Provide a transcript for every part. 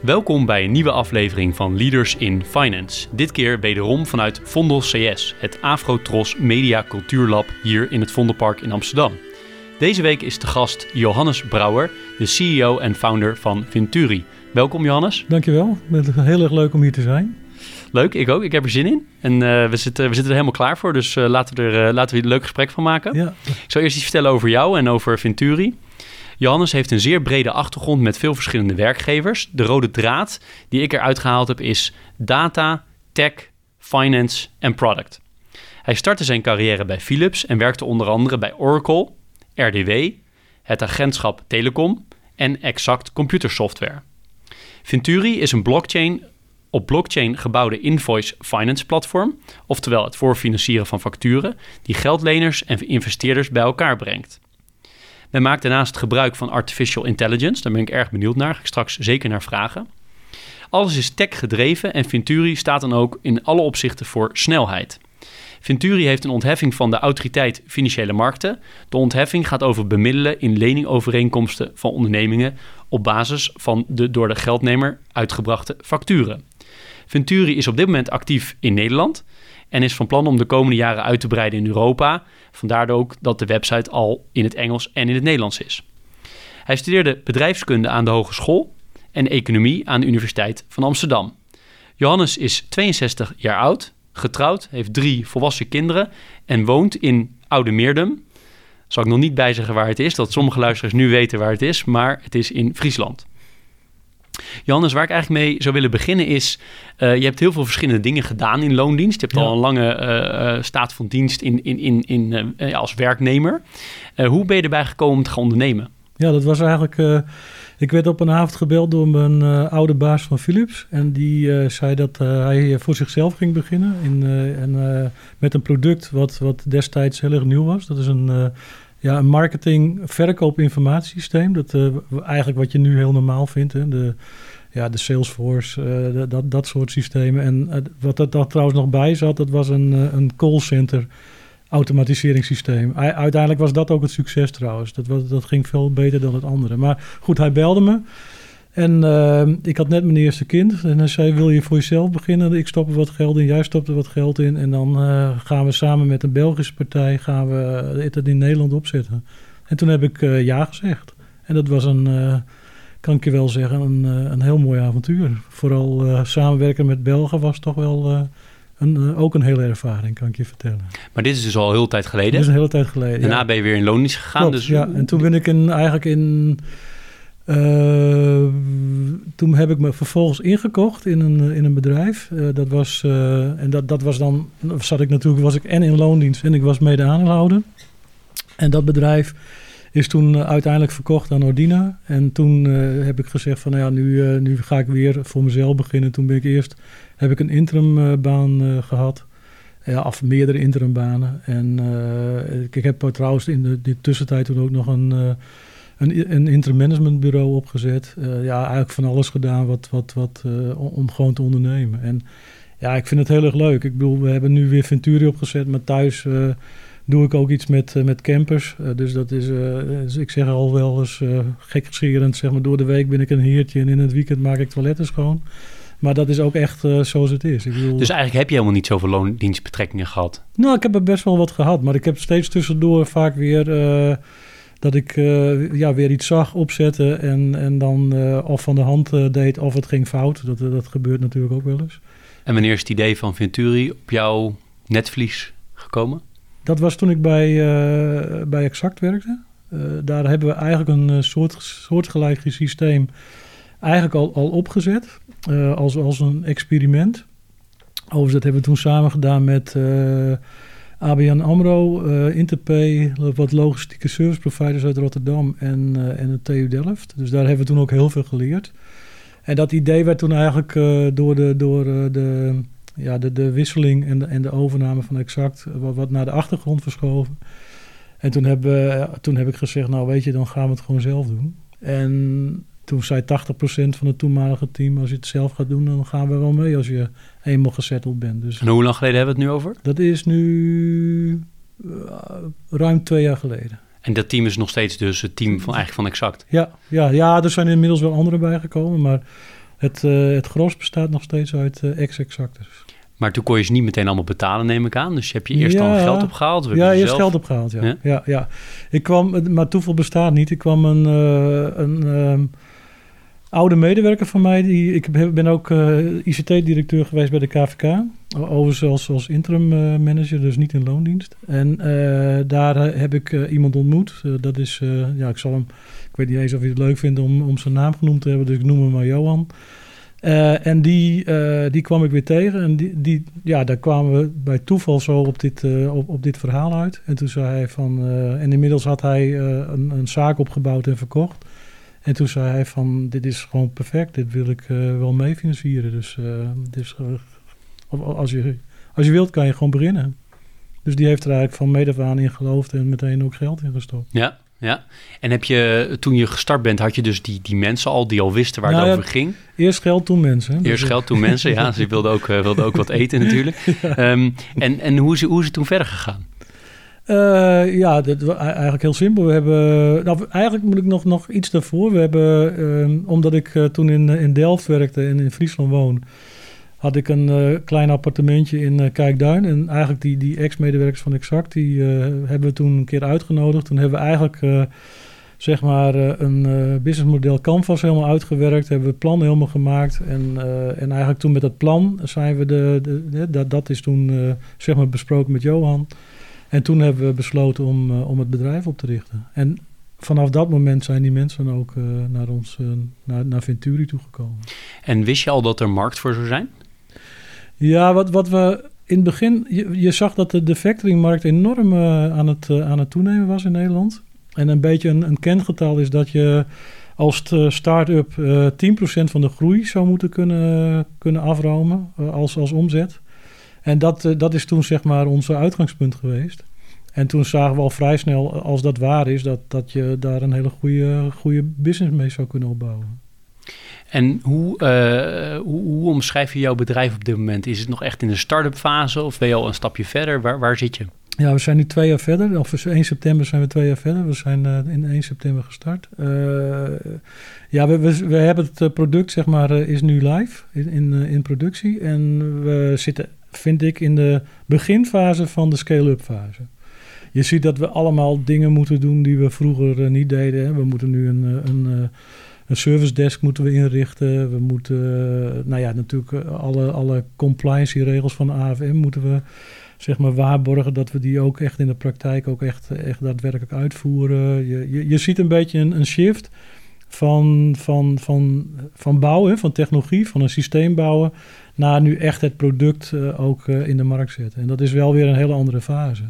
Welkom bij een nieuwe aflevering van Leaders in Finance. Dit keer wederom vanuit Vondel CS, het Afrotros Media Cultuurlab hier in het Vondelpark in Amsterdam. Deze week is de gast Johannes Brouwer, de CEO en founder van Venturi. Welkom Johannes. Dankjewel, het is heel erg leuk om hier te zijn. Leuk, ik ook. Ik heb er zin in. En uh, we, zitten, we zitten er helemaal klaar voor, dus uh, laten, we er, uh, laten we er een leuk gesprek van maken. Ja. Ik zal eerst iets vertellen over jou en over Venturi. Johannes heeft een zeer brede achtergrond met veel verschillende werkgevers. De rode draad die ik eruit gehaald heb is data, tech, finance en product. Hij startte zijn carrière bij Philips en werkte onder andere bij Oracle, RDW, het agentschap Telecom en Exact Computersoftware. Venturi is een blockchain op blockchain gebouwde invoice finance platform, oftewel het voorfinancieren van facturen, die geldleners en investeerders bij elkaar brengt. Men maakt daarnaast gebruik van artificial intelligence. Daar ben ik erg benieuwd naar. Ga ik straks zeker naar vragen. Alles is tech gedreven en Venturi staat dan ook in alle opzichten voor snelheid. Venturi heeft een ontheffing van de Autoriteit Financiële Markten. De ontheffing gaat over bemiddelen in leningovereenkomsten van ondernemingen op basis van de door de geldnemer uitgebrachte facturen. Venturi is op dit moment actief in Nederland en is van plan om de komende jaren uit te breiden in Europa. Vandaar ook dat de website al in het Engels en in het Nederlands is. Hij studeerde bedrijfskunde aan de Hogeschool en economie aan de Universiteit van Amsterdam. Johannes is 62 jaar oud, getrouwd, heeft drie volwassen kinderen en woont in Oude Meerdum. Zal ik nog niet bijzeggen waar het is, dat sommige luisteraars nu weten waar het is, maar het is in Friesland. Johannes, waar ik eigenlijk mee zou willen beginnen is... Uh, je hebt heel veel verschillende dingen gedaan in loondienst. Je hebt ja. al een lange uh, staat van dienst in, in, in, in, uh, als werknemer. hoe ben je erbij gekomen om te gaan ondernemen? Ja, dat was eigenlijk... ik werd op een avond gebeld door mijn oude baas van Philips. En die zei dat hij voor zichzelf ging beginnen. In, en, met een product wat, wat destijds heel erg nieuw was. Dat is een ja, een marketing verkoop informatiesysteem. Dat uh, eigenlijk wat je nu heel normaal vindt. Hè? De, ja, de Salesforce, de, dat, dat soort systemen. En uh, wat er trouwens nog bij zat, dat was een, een callcenter automatiseringssysteem. Uiteindelijk was dat ook het succes trouwens. Dat, was, dat ging veel beter dan het andere. Maar goed, hij belde me. En uh, ik had net mijn eerste kind. En hij zei, wil je voor jezelf beginnen? Ik stop er wat geld in, jij stopt er wat geld in. En dan uh, gaan we samen met een Belgische partij gaan we het in Nederland opzetten. En toen heb ik ja gezegd. En dat was een, kan ik je wel zeggen, een, een heel mooi avontuur. Vooral samenwerken met Belgen was toch wel... Een, ook een hele ervaring, kan ik je vertellen. Maar dit is dus al heel tijd geleden? Dit is een hele tijd geleden, Daarna ja. ben je weer in loondienst gegaan? Klopt, dus... ja. En toen ben ik in, eigenlijk in uh, toen heb ik me vervolgens ingekocht in een, in een bedrijf. Uh, dat was, uh, en dat, dat was dan, zat ik natuurlijk, was ik en in loondienst en ik was mede aandeelhouder. En dat bedrijf is toen uiteindelijk verkocht aan Ordina. En toen heb ik gezegd van, nou ja, nu, nu ga ik weer voor mezelf beginnen. Toen ben ik eerst, heb ik een interimbaan gehad. Ja, of meerdere interimbanen. En ik, ik heb trouwens in de, de tussentijd toen ook nog een een, een intermanagementbureau opgezet. Uh, ja, eigenlijk van alles gedaan wat, wat, wat, uh, om gewoon te ondernemen. En ja, ik vind het heel erg leuk. Ik bedoel, we hebben nu weer Venturi opgezet, maar thuis uh, doe ik ook iets met, met campers. dus dat is, dus ik zeg al wel eens gekscherend, zeg maar, door de week ben ik een heertje en in het weekend maak ik toiletten schoon. Maar dat is ook echt zoals het is. Ik bedoel, dus eigenlijk heb je helemaal niet zoveel loondienstbetrekkingen gehad? Nou, ik heb er best wel wat gehad, maar ik heb steeds tussendoor vaak weer dat ik uh, ja, weer iets zag opzetten en, en dan uh, of van de hand uh, deed of het ging fout. Dat, dat gebeurt natuurlijk ook wel eens. En wanneer is het idee van Venturi op jouw netvlies gekomen? Dat was toen ik bij, bij Exact werkte. daar hebben we eigenlijk een soort, soortgelijk systeem eigenlijk al, al opgezet als, als een experiment. Overigens, dat hebben we toen samen gedaan met ABN AMRO, uh, Interpay, wat logistieke service providers uit Rotterdam en, uh, en de TU Delft. Dus daar hebben we toen ook heel veel geleerd. En dat idee werd toen eigenlijk door, de, door de, ja, de, de wisseling en de, en de overname van Exact wat, wat naar de achtergrond verschoven. En toen heb, toen heb ik gezegd, nou weet je, dan gaan we het gewoon zelf doen. En toen zei 80% van het toenmalige team, als je het zelf gaat doen, dan gaan we wel mee als je eenmaal gesetteld bent. Dus, en hoe lang geleden hebben we het nu over? Dat is nu ruim twee jaar geleden. En dat team is nog steeds dus het team van, eigenlijk van Exact? Ja, ja, ja er zijn inmiddels wel anderen bijgekomen, maar het, uh, het gros bestaat nog steeds uit uh, ex-exacters. Maar toen kon je ze niet meteen allemaal betalen, neem ik aan. Dus heb je eerst ja, al geld opgehaald? Ja, eerst zelf... geld opgehaald, ja. ja. ja. Ja, Ik kwam, maar toeval bestaat niet. Ik kwam een, uh, een um, oude medewerker van mij. Die, ik ben ook uh, ICT-directeur geweest bij de KVK. Overigens als, als interim uh, manager, dus niet in loondienst. En daar heb ik iemand ontmoet. dat is, ja, ik zal hem... Ik weet niet eens of hij het leuk vindt om, om zijn naam genoemd te hebben. Dus ik noem hem maar Johan. En die, die kwam ik weer tegen. En die, die, ja, daar kwamen we bij toeval zo op dit, op, op dit verhaal uit. En toen zei hij van. en inmiddels had hij een, een zaak opgebouwd en verkocht. En toen zei hij van. Dit is gewoon perfect. Dit wil ik wel mee financieren. Dus, dus als, je, als je wilt, kan je gewoon beginnen. Dus die heeft er eigenlijk van mede aan in geloofd en meteen ook geld in gestopt. Ja, ja, en heb je, toen je gestart bent, had je dus die, die mensen al die al wisten waar het nou over ging? Eerst geld, toen mensen. Eerst geld, toen mensen, ja. Ze wilden ook, wilden ook wat eten natuurlijk. Ehm, en en hoe, is, hoe is het toen verder gegaan? Uh, ja, dat was eigenlijk heel simpel. We hebben, nou, eigenlijk moet ik nog, nog iets daarvoor. We hebben, uh, omdat ik uh, toen in, in Delft werkte en in Friesland woon, had ik een klein appartementje in Kijkduin. En eigenlijk die, die ex-medewerkers van Exact, die hebben we toen een keer uitgenodigd. Toen hebben we eigenlijk zeg maar een businessmodel Canvas helemaal uitgewerkt. Hebben we het plan helemaal gemaakt. En, en eigenlijk toen met dat plan zijn we de, de, de dat, dat is toen zeg maar besproken met Johan. En toen hebben we besloten om, om het bedrijf op te richten. En vanaf dat moment zijn die mensen ook naar ons, naar, naar Venturi toegekomen. En wist je al dat er markt voor zou zijn? Ja, wat, wat we in het begin... Je, je zag dat de, de factoringmarkt enorm aan, het, aan het toenemen was in Nederland. En een beetje een, een kengetal is dat je als start-up uh, 10% van de groei zou moeten kunnen, kunnen afromen als, als omzet. En dat, dat is toen zeg maar onze uitgangspunt geweest. En toen zagen we al vrij snel, als dat waar is, dat, dat je daar een hele goede, goede business mee zou kunnen opbouwen. En hoe, uh, hoe, hoe, omschrijf je jouw bedrijf op dit moment? Is het nog echt in de start-up fase of ben je al een stapje verder? Waar, waar zit je? Ja, we zijn nu twee jaar verder. Of 1 september zijn we twee jaar verder. We zijn uh, in 1 september gestart. Uh, ja, we, we, we, hebben het product, zeg maar, is nu live in, in, in, productie. En we zitten, vind ik, in de beginfase van de scale-up fase. Je ziet dat we allemaal dingen moeten doen die we vroeger niet deden. We moeten nu een... een een service desk moeten we inrichten. We moeten, eh, nou ja, natuurlijk eh, alle, alle compliance regels van de AFM moeten we zeg maar waarborgen dat we die ook echt in de praktijk ook echt, echt daadwerkelijk uitvoeren. Je, je, je ziet een beetje een, een shift van, van, van, van bouwen, van technologie, van een systeem bouwen, naar nu echt het product uh, ook uh, in de markt zetten. En dat is wel weer een hele andere fase.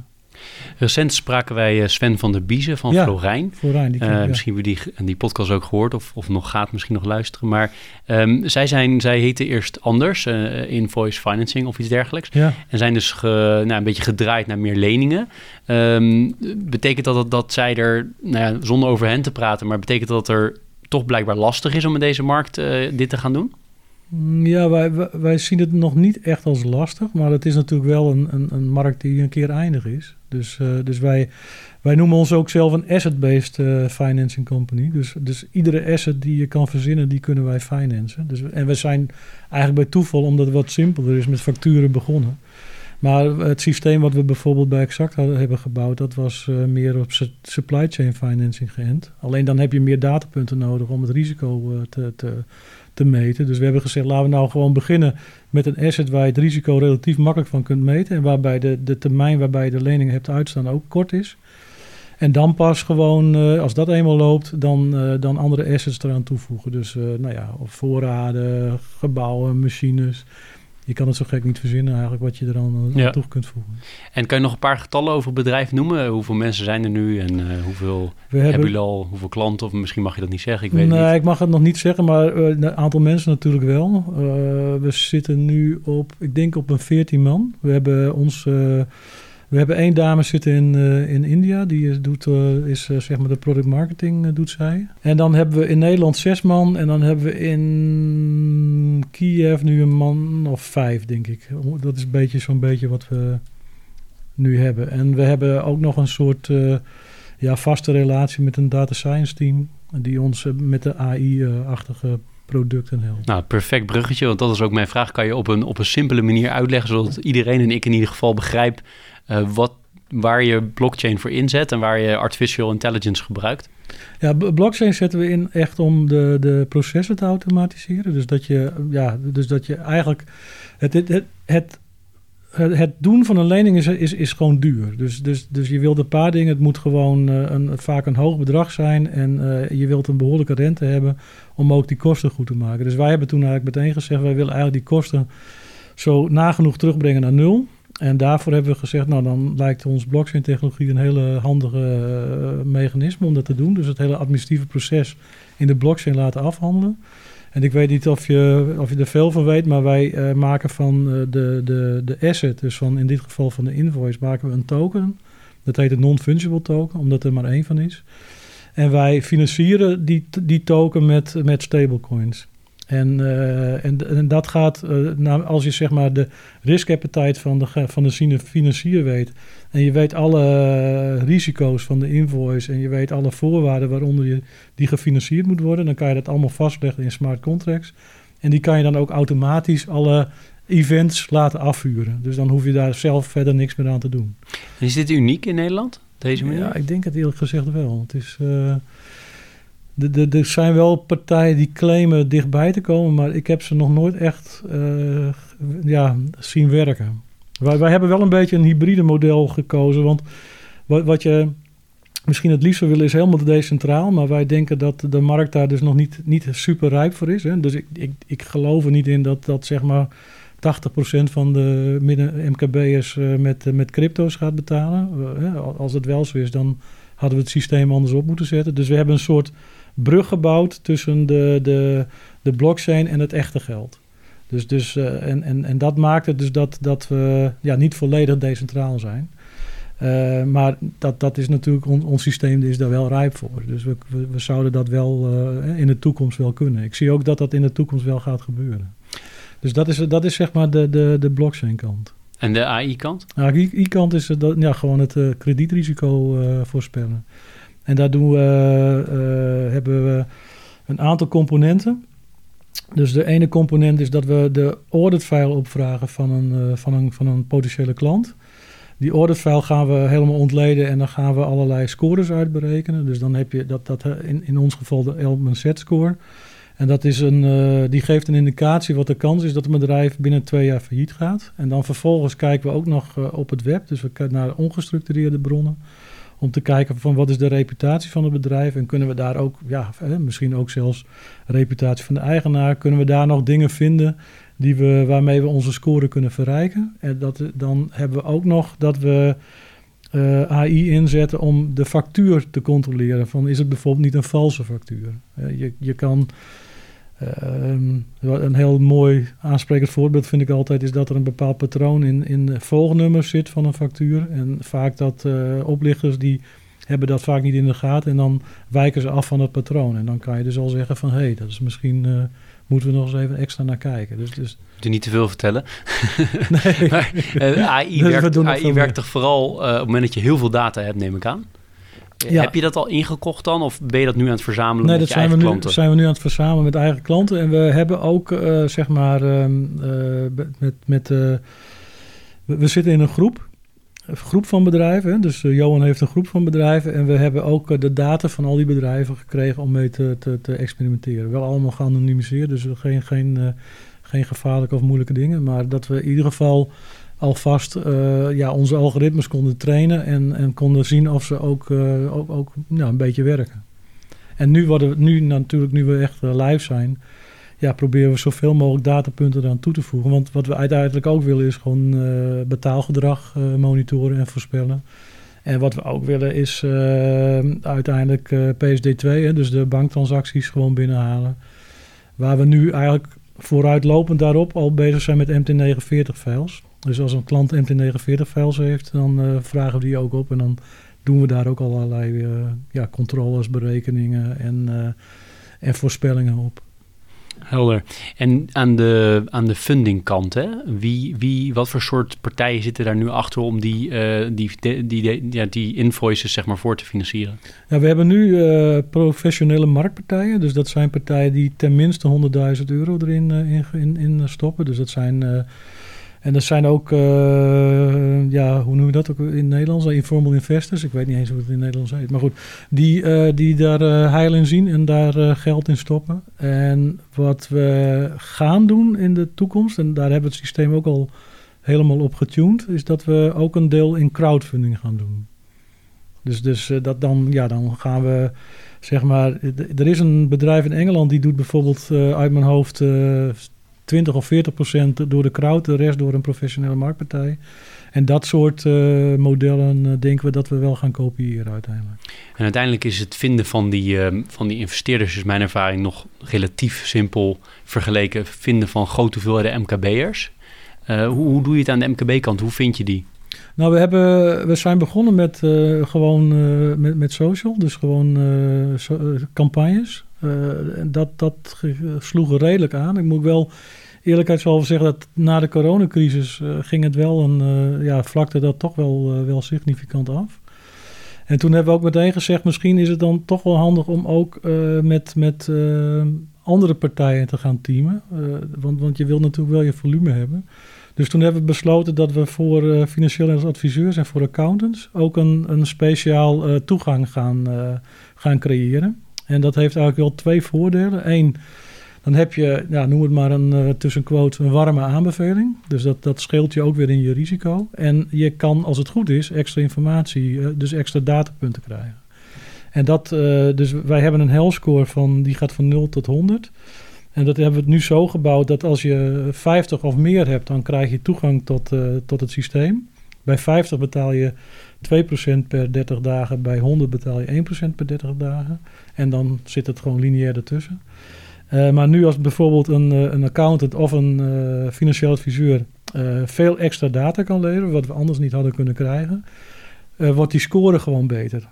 Recent spraken wij eh, Sven van der Biezen van ja, Florijn. Florijn die uh, Misschien hebben we die, die podcast ook gehoord of, of nog gaat misschien nog luisteren. Maar um, zij, zijn, zij heten eerst anders, uh, Invoice Financing of iets dergelijks. Ja. En zijn dus ge, nou, een beetje gedraaid naar meer leningen. Um, betekent dat, dat dat zij er, nou ja, zonder over hen te praten, maar betekent dat er toch blijkbaar lastig is om in deze markt uh, dit te gaan doen? Mm, ja, wij, wij zien het nog niet echt als lastig, maar het is natuurlijk wel een, een, een markt die een keer eindig is. Dus, uh, dus wij, wij noemen ons ook zelf een asset-based uh, financing company. Dus, dus iedere asset die je kan verzinnen, die kunnen wij financen. Dus, en we zijn eigenlijk bij toeval, omdat het wat simpeler is, met facturen begonnen. Maar het systeem wat we bijvoorbeeld bij Exact hebben gebouwd, dat was uh, meer op supply chain financing geënt. Alleen dan heb je meer datapunten nodig om het risico te, te te meten. Dus we hebben gezegd, laten we nou gewoon beginnen met een asset waar je het risico relatief makkelijk van kunt meten. En waarbij de, de termijn waarbij je de lening hebt uitstaan ook kort is. En dan pas gewoon, uh, als dat eenmaal loopt, dan, uh, dan andere assets eraan toevoegen. Dus uh, nou ja, voorraden, gebouwen, machines. Je kan het zo gek niet verzinnen eigenlijk wat je er dan aan toe kunt voegen. En kan je nog een paar getallen over het bedrijf noemen? Hoeveel mensen zijn er nu en hoeveel we hebben jullie al, hoeveel klanten? Of misschien mag je dat niet zeggen, ik weet nee, niet. ik mag het nog niet zeggen, maar een aantal mensen natuurlijk wel. we zitten nu op, ik denk op een 14 man. We hebben ons we hebben één dame zitten in, uh, in India, die doet, uh, is uh, zeg maar de product marketing doet zij. En dan hebben we in Nederland zes man en dan hebben we in Kiev nu een man of vijf, denk ik. Dat is een beetje zo'n beetje wat we nu hebben. En we hebben ook nog een soort ja, vaste relatie met een data science team, die ons met de AI-achtige producten helpt. Nou, perfect bruggetje, want dat is ook mijn vraag. Kan je op een, op een simpele manier uitleggen, zodat iedereen en ik in ieder geval begrijpt uh, wat, waar je blockchain voor inzet en waar je artificial intelligence gebruikt? Ja, blockchain zetten we in echt om de, de processen te automatiseren. Dus dat je, ja, dus dat je eigenlijk het, het, het, het het doen van een lening is, is, gewoon duur. Dus, dus, dus je wilt een paar dingen. Het moet gewoon uh, een, vaak een hoog bedrag zijn. En uh, je wilt een behoorlijke rente hebben om ook die kosten goed te maken. Dus wij hebben toen eigenlijk meteen gezegd: wij willen eigenlijk die kosten zo nagenoeg terugbrengen naar nul. En daarvoor hebben we gezegd, nou dan lijkt ons blockchain-technologie een hele handige uh, mechanisme om dat te doen. Dus het hele administratieve proces in de blockchain laten afhandelen. En ik weet niet of je, of je er veel van weet, maar wij uh, maken van uh, de, de, de asset, dus van in dit geval van de invoice, maken we een token. Dat heet een non-fungible token, omdat er maar één van is. En wij financieren die, die token met, met stablecoins. En, uh, en, en, dat gaat, uh, nou, als je zeg maar de risk appetite van de, van de financier weet. En je weet alle uh, risico's van de invoice. En je weet alle voorwaarden waaronder je, die gefinancierd moet worden. Dan kan je dat allemaal vastleggen in smart contracts. En die kan je dan ook automatisch alle events laten afvuren. Dus dan hoef je daar zelf verder niks meer aan te doen. En is dit uniek in Nederland, deze manier? Ja, ik denk het eerlijk gezegd wel. Het is er zijn wel partijen die claimen dichtbij te komen, maar ik heb ze nog nooit echt uh, ja, zien werken. Wij, wij hebben wel een beetje een hybride model gekozen, want wat, wat je misschien het liefst willen is helemaal decentraal, maar wij denken dat de markt daar dus nog niet, niet super rijp voor is. Hè? Dus ik, ik, ik geloof er niet in dat, dat zeg maar 80% van de midden MKB'ers uh, met, met crypto's gaat betalen. als het wel zo is, dan hadden we het systeem anders op moeten zetten. Dus we hebben een soort brug gebouwd tussen de, de, de blockchain en het echte geld. Dus, dus, uh, en, en, en dat maakt het dus dat, dat we ja, niet volledig decentraal zijn. Uh, maar dat, dat is natuurlijk, on, ons systeem is daar wel rijp voor. Dus we, we, we zouden dat wel uh, in de toekomst wel kunnen. Ik zie ook dat dat in de toekomst wel gaat gebeuren. Dus dat is, dat is zeg maar de, de, de blockchain kant. En de AI-kant? de AI-kant is dat, ja, gewoon het kredietrisico voorspellen. En daar doen we, uh, hebben we een aantal componenten. Dus de ene component is dat we de auditfile opvragen van een, uh, van een, van een potentiële klant. Die auditfile gaan we helemaal ontleden en dan gaan we allerlei scores uitberekenen. Dus dan heb je dat, dat in, in ons geval de Elman Set score. En dat is een, die geeft een indicatie wat de kans is dat een bedrijf binnen twee jaar failliet gaat. En dan vervolgens kijken we ook nog op het web, dus we kijken naar ongestructureerde bronnen om te kijken van wat is de reputatie van het bedrijf en kunnen we daar ook, ja, misschien ook zelfs reputatie van de eigenaar, kunnen we daar nog dingen vinden die we, waarmee we onze score kunnen verrijken. En dat, dan hebben we ook nog dat we eh, AI inzetten om de factuur te controleren. Van is het bijvoorbeeld niet een valse factuur? Uh, je, je kan een heel mooi aansprekend voorbeeld vind ik altijd is dat er een bepaald patroon in, in volgnummers zit van een factuur. En vaak dat uh, oplichters die hebben dat vaak niet in de gaten en dan wijken ze af van het patroon. En dan kan je dus al zeggen van hé, hey, dat is misschien uh, moeten we nog eens even extra naar kijken. Dus, dus... Moet je niet te veel vertellen. Nee. maar, uh, AI, werkt, AI werkt toch vooral op het moment dat je heel veel data hebt, neem ik aan? Ja. Heb je dat al ingekocht dan? Of ben je dat nu aan het verzamelen nee, met dat je zijn eigen we nu, klanten? zijn we nu aan het verzamelen met eigen klanten. En we hebben ook, uh, zeg maar, uh, met... met uh, we, we, zitten in een groep. Een groep van bedrijven. Dus Johan heeft een groep van bedrijven. En we hebben ook de data van al die bedrijven gekregen om mee te, te, te experimenteren. Wel allemaal geanonimiseerd. Dus geen, geen, geen gevaarlijke of moeilijke dingen. Maar dat we in ieder geval alvast uh, ja, onze algoritmes konden trainen en, en konden zien of ze ook, uh, ook, ook nou, een beetje werken. En nu, worden, nu natuurlijk, nu we echt uh, live zijn, ja, proberen we zoveel mogelijk datapunten eraan toe te voegen. Want wat we uiteindelijk ook willen is gewoon betaalgedrag monitoren en voorspellen. En wat we ook willen is uiteindelijk PSD2, hè, dus de banktransacties gewoon binnenhalen. Waar we nu eigenlijk vooruitlopend daarop al bezig zijn met MT49-files. Dus als een klant MT49-files heeft, dan uh, vragen we die ook op. En dan doen we daar ook allerlei uh, ja, controles, berekeningen en, uh, en voorspellingen op. Helder. En aan de, aan de fundingkant, hè? Wie, wie, wat voor soort partijen zitten daar nu achter om die, uh, die, die, die, ja, die invoices zeg maar, voor te financieren? Ja, we hebben nu uh, professionele marktpartijen. Dus dat zijn partijen die tenminste 100.000 euro erin uh, in, in, in, stoppen. Dus dat zijn en er zijn ook, uh, ja, hoe noem je dat ook in Nederlands? Informal investors. Ik weet niet eens hoe het in Nederlands heet. Maar goed, die, uh, die daar uh, heil in zien en daar geld in stoppen. En wat we gaan doen in de toekomst, en daar hebben we het systeem ook al helemaal op getuned, is dat we ook een deel in crowdfunding gaan doen. Dus, dus dat dan, ja, dan gaan we, zeg maar, er is een bedrijf in Engeland die doet bijvoorbeeld uit mijn hoofd 20 of 40 procent door de crowd, de rest door een professionele marktpartij. En dat soort uh, modellen uh, denken we dat we wel gaan kopiëren uiteindelijk. En uiteindelijk is het vinden van die, uh, van die investeerders, is mijn ervaring, nog relatief simpel vergeleken vinden van grote hoeveelheden MKB'ers. Hoe, hoe, doe je het aan de MKB-kant? Hoe vind je die? Nou, we, hebben, we zijn begonnen met gewoon met, met social, dus gewoon so, campagnes. Dat, dat sloeg redelijk aan. Ik moet wel eerlijkheidshalve zeggen dat na de coronacrisis uh, ging het wel een, uh, ja, vlakte dat toch wel, wel significant af. En toen hebben we ook meteen gezegd, misschien is het dan toch wel handig om ook met, met andere partijen te gaan teamen. want, want je wil natuurlijk wel je volume hebben. Dus toen hebben we besloten dat we voor financiële adviseurs en voor accountants ook een, een speciaal toegang gaan, gaan creëren. En dat heeft eigenlijk wel twee voordelen. Eén, dan heb je, noem het maar een uh, tussen quotes, een warme aanbeveling. Dus dat, dat scheelt je ook weer in je risico. En je kan, als het goed is, extra informatie, uh, dus extra datapunten krijgen. En dat, uh, dus wij hebben een health score van, die gaat van 0 tot 100. En dat hebben we nu zo gebouwd dat als je 50 of meer hebt, dan krijg je toegang tot, tot het systeem. Bij 50 betaal je 2% per 30 dagen, bij 100 betaal je 1% per 30 dagen. En dan zit het gewoon lineair ertussen. Uh, maar nu als bijvoorbeeld een, uh, een accountant of een uh, financieel adviseur veel extra data kan leveren, wat we anders niet hadden kunnen krijgen, wordt die score gewoon beter.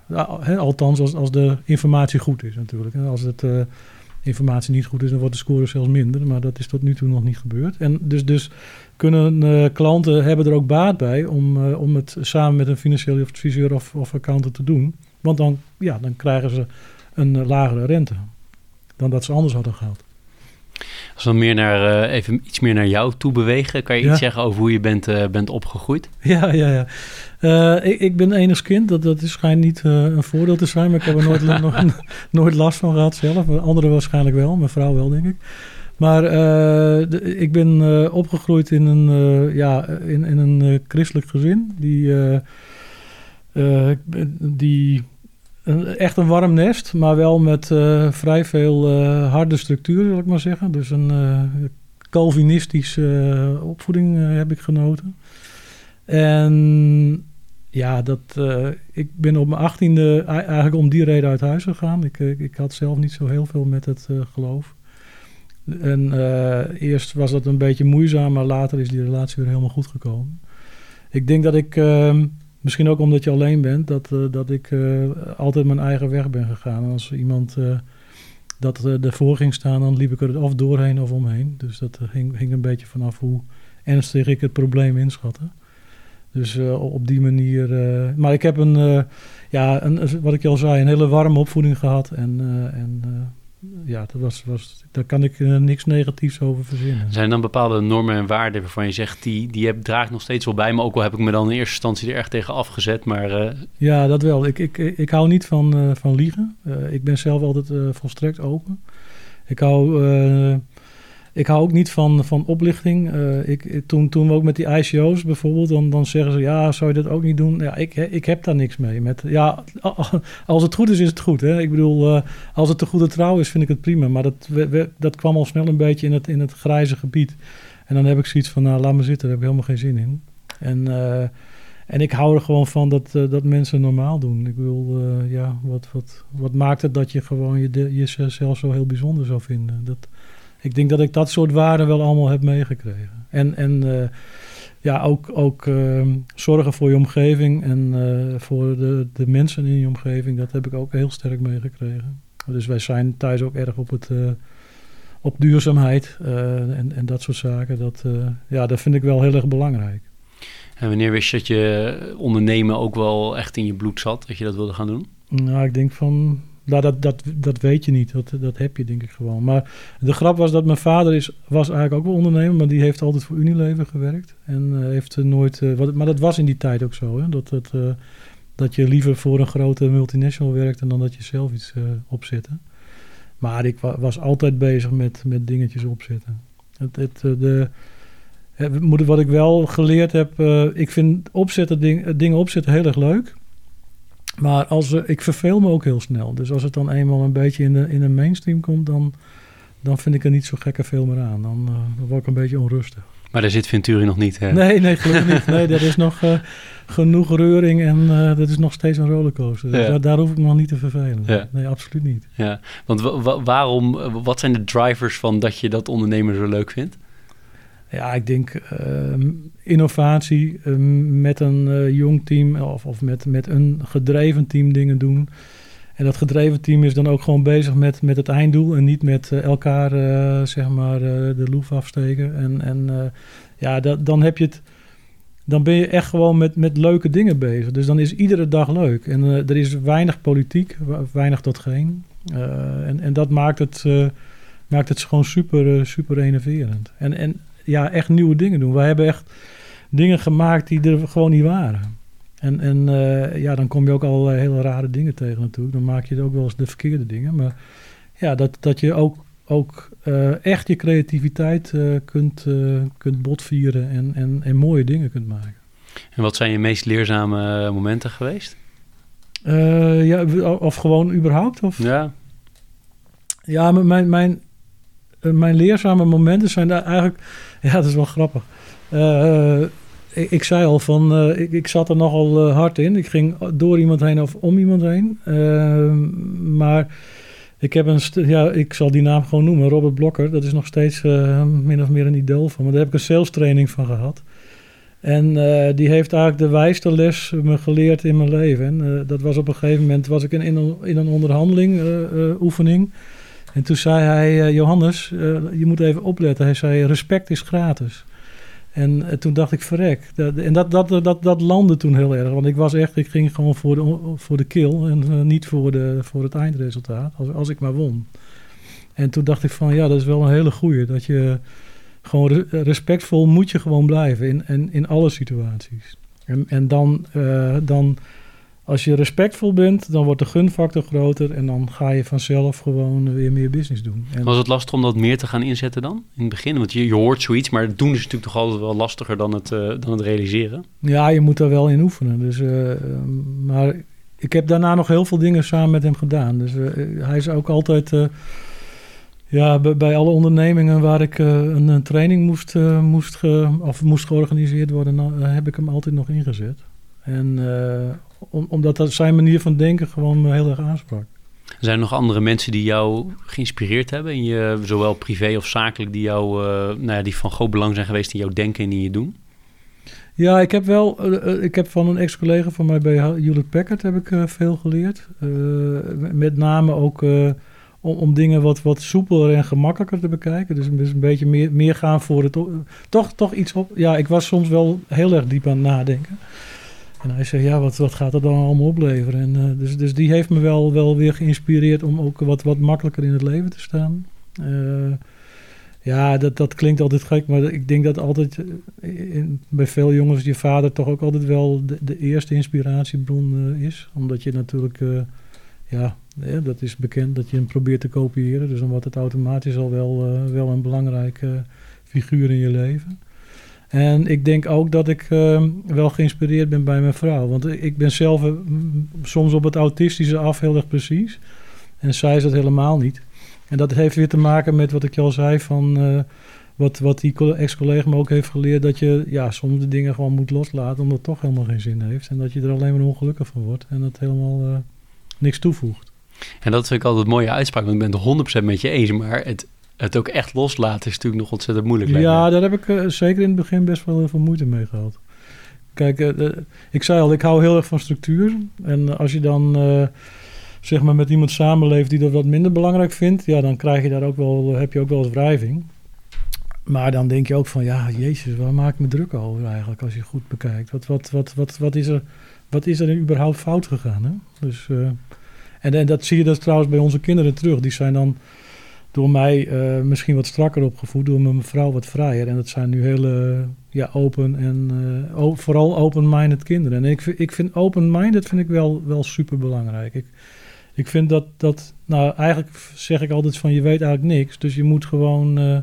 althans, als, als de informatie goed is natuurlijk. Als de informatie niet goed is, dan wordt de score zelfs minder. Maar dat is tot nu toe nog niet gebeurd. En dus, dus kunnen klanten hebben er ook baat bij om, om het samen met een financieel adviseur of, of accountant te doen. Want dan, ja, dan krijgen ze een lagere rente dan dat ze anders hadden gehad. Als we meer naar, uh, even iets meer naar jou toe bewegen, kan je iets zeggen over hoe je bent, uh, bent opgegroeid? Ja, ja, ja. Uh, ik, ik, ben enigszins kind, dat, dat is schijnt niet een voordeel te zijn, maar ik heb er nooit, nog, nooit last van gehad zelf. Anderen waarschijnlijk wel, mijn vrouw wel, denk ik. Maar de, ik ben opgegroeid in een, ja, in, in een christelijk gezin die, die echt een warm nest, maar wel met vrij veel harde structuren, zal ik maar zeggen. Dus een uh, Calvinistische opvoeding heb ik genoten. En ja, dat, ik ben op mijn achttiende eigenlijk om die reden uit huis gegaan. Ik, ik had zelf niet zo heel veel met het geloof. En eerst was dat een beetje moeizaam, maar later is die relatie weer helemaal goed gekomen. Ik denk dat ik ehm, Misschien ook omdat je alleen bent, dat, uh, dat ik uh, altijd mijn eigen weg ben gegaan. En als iemand dat ervoor ging staan, dan liep ik er of doorheen of omheen. Dus dat hing, hing een beetje vanaf hoe ernstig ik het probleem inschatte. Dus op die manier. maar ik heb een, ja, een, wat ik al zei, een hele warme opvoeding gehad. En, en ja, dat was, was, daar kan ik uh, niks negatiefs over verzinnen. Zijn dan bepaalde normen en waarden waarvan je zegt, die, die heb, draag ik nog steeds wel bij, maar ook al heb ik me dan in eerste instantie er echt tegen afgezet, maar... Uh... Ja, dat wel. Ik, ik, ik hou niet van, uh, van liegen. ik ben zelf altijd volstrekt open. Ik hou... ik hou ook niet van, van oplichting. Uh, ik, toen, toen we ook met die ICO's bijvoorbeeld, dan, dan zeggen ze, ja, zou je dat ook niet doen? Ja, ik, ik heb daar niks mee. Met, ja, als het goed is, is het goed. Hè? Ik bedoel, uh, als het te goede trouw is, vind ik het prima. Maar dat, we, dat kwam al snel een beetje in het, in het grijze gebied. En dan heb ik zoiets van, nou, laat me zitten, daar heb ik helemaal geen zin in. En, uh, en ik hou er gewoon van dat, dat mensen normaal doen. Ik bedoel, ja, wat, wat, wat maakt het dat je gewoon je, jezelf zo heel bijzonder zou vinden? Dat ik denk dat ik dat soort waarden wel allemaal heb meegekregen. En, en uh, ja, ook, ook uh, zorgen voor je omgeving en uh, voor de, de mensen in je omgeving, dat heb ik ook heel sterk meegekregen. Dus wij zijn thuis ook erg op, het, op duurzaamheid en, en dat soort zaken. Dat, ja, dat vind ik wel heel erg belangrijk. En wanneer wist je dat je ondernemen ook wel echt in je bloed zat, dat je dat wilde gaan doen? Nou, ik denk van nou, dat, dat, dat weet je niet. Dat, dat heb je denk ik gewoon. Maar de grap was dat mijn vader is, was eigenlijk ook wel ondernemer, maar die heeft altijd voor Unilever gewerkt. En uh, heeft nooit. Uh, wat, maar dat was in die tijd ook zo. Hè? Dat, dat, uh, dat je liever voor een grote multinational werkte dan dat je zelf iets opzette. Maar ik wa was altijd bezig met, met dingetjes opzetten. Het, het, de, wat ik wel geleerd heb, ik vind opzetten, ding, dingen opzetten heel erg leuk. Maar als, uh, ik verveel me ook heel snel. Dus als het dan eenmaal een beetje in de, in de mainstream komt, dan, dan vind ik er niet zo gekke veel meer aan. Dan, uh, dan word ik een beetje onrustig. Maar daar zit Venturi nog niet, hè? Nee, nee, gelukkig niet. Nee, er is nog uh, genoeg reuring en uh, dat is nog steeds een rollercoaster. Dus ja. daar, daar, hoef ik me nog niet te vervelen. Ja. Nee, absoluut niet. Ja, want waarom, wat zijn de drivers van dat je dat ondernemer zo leuk vindt? Ja, ik denk uh, innovatie uh, met een uh, jong team of, of met, met een gedreven team dingen doen. En dat gedreven team is dan ook gewoon bezig met, met het einddoel en niet met eh, elkaar eh, zeg maar de loef afsteken. En, en ja, dat, dan heb je het. Dan ben je echt gewoon met, met leuke dingen bezig. Dus dan is iedere dag leuk. En er is weinig politiek, weinig tot geen. en, en dat maakt het, maakt het gewoon super, super enerverend. En, en ja, echt nieuwe dingen doen. Wij hebben echt dingen gemaakt die er gewoon niet waren. En, en uh, ja, dan kom je ook al hele rare dingen tegen natuurlijk. Dan maak je ook wel eens de verkeerde dingen. Maar ja, dat, dat je ook, ook uh, echt je creativiteit uh, kunt, kunt botvieren en, en, en mooie dingen kunt maken. En wat zijn je meest leerzame momenten geweest? ja, of gewoon überhaupt? Of? Ja. Ja, mijn, mijn, mijn leerzame momenten zijn daar eigenlijk ja, dat is wel grappig. Uh, ik, zei al van, uh, ik, ik, zat er nogal uh, hard in. Ik ging door iemand heen of om iemand heen. maar ik heb een, ja, ik zal die naam gewoon noemen, Robert Blokker. Dat is nog steeds min of meer een idool van me. Daar heb ik een sales training van gehad. En die heeft eigenlijk de wijste les me geleerd in mijn leven. En dat was op een gegeven moment, was ik in, een, in een onderhandeling, oefening... En toen zei hij, uh, Johannes, uh, je moet even opletten. Hij zei, respect is gratis. En uh, toen dacht ik, verrek. En dat, dat, dat, dat landde toen heel erg. Want ik was echt, ik ging gewoon voor de, voor de kill en niet voor, de, voor het eindresultaat. Als, als ik maar won. En toen dacht ik van, ja, dat is wel een hele goeie. Dat je gewoon respectvol moet je gewoon blijven in, in, in alle situaties. En, en dan, dan als je respectvol bent, dan wordt de gunfactor groter en dan ga je vanzelf gewoon weer meer business doen. En Was het lastig om dat meer te gaan inzetten dan in het begin? Want je, je hoort zoiets, maar het doen is natuurlijk toch altijd wel lastiger dan het, uh, dan het realiseren. Ja, je moet er wel in oefenen. Dus, uh, maar ik heb daarna nog heel veel dingen samen met hem gedaan. Dus uh, hij is ook altijd. ja, bij, alle ondernemingen waar ik een, een, training moest, moest, ge, of moest georganiseerd worden, heb ik hem altijd nog ingezet. En omdat dat zijn manier van denken gewoon me heel erg aansprak. Zijn er nog andere mensen die jou geïnspireerd hebben, in je, zowel privé of zakelijk, die, jou, uh, nou ja, die van groot belang zijn geweest in jouw denken en in je doen? Ja, ik heb wel, uh, ik heb van een ex-collega van mij bij Hewlett Packard heb ik uh, veel geleerd. met name ook om, om, dingen wat, wat soepeler en gemakkelijker te bekijken. Dus een, dus een beetje meer, meer gaan voor het, toch, toch iets op. Ja, ik was soms wel heel erg diep aan het nadenken. En hij zei, ja, wat, wat gaat dat dan allemaal opleveren? En, uh, dus, dus die heeft me wel, wel weer geïnspireerd om ook wat, wat makkelijker in het leven te staan. Uh, ja, dat, dat klinkt altijd gek, maar ik denk dat altijd eh, in, bij veel jongens je vader toch ook altijd wel de, eerste inspiratiebron is. Omdat je natuurlijk ja, dat is bekend dat je hem probeert te kopiëren. Dus dan wordt het automatisch al wel, wel een belangrijke figuur in je leven. En ik denk ook dat ik ehm, wel geïnspireerd ben bij mijn vrouw. Want ik ben zelf soms op het autistische af heel erg precies. En zij is dat helemaal niet. En dat heeft weer te maken met wat ik al zei van... Uh, wat, wat die ex-collega me ook heeft geleerd... dat je ja, soms de dingen gewoon moet loslaten... omdat het toch helemaal geen zin heeft. En dat je er alleen maar ongelukkig van wordt. En dat helemaal uh, niks toevoegt. En dat vind ik altijd een mooie uitspraak. Want ik ben het 100% met je eens. Maar het, het ook echt loslaten is natuurlijk nog ontzettend moeilijk. Ja, daar heb ik uh, zeker in het begin best wel heel veel moeite mee gehad. Kijk, ik zei al, ik hou heel erg van structuur. En als je dan zeg maar met iemand samenleeft die dat wat minder belangrijk vindt, ja, dan krijg je daar ook wel, heb je ook wel eens wrijving. Maar dan denk je ook van, ja, jezus, waar maak ik me druk over eigenlijk als je goed bekijkt? Wat, wat, wat, wat, wat, is, er, wat is er überhaupt fout gegaan? Hè? Dus, en, en dat zie je dus trouwens bij onze kinderen terug. Die zijn dan door mij uh, misschien wat strakker opgevoed, door mijn vrouw wat vrijer. En dat zijn nu hele ja, open en uh, vooral open-minded kinderen. En ik, ik vind open-minded vind ik wel, wel super belangrijk. Ik, ik vind dat, dat, nou eigenlijk zeg ik altijd van je weet eigenlijk niks. Dus je moet gewoon uh,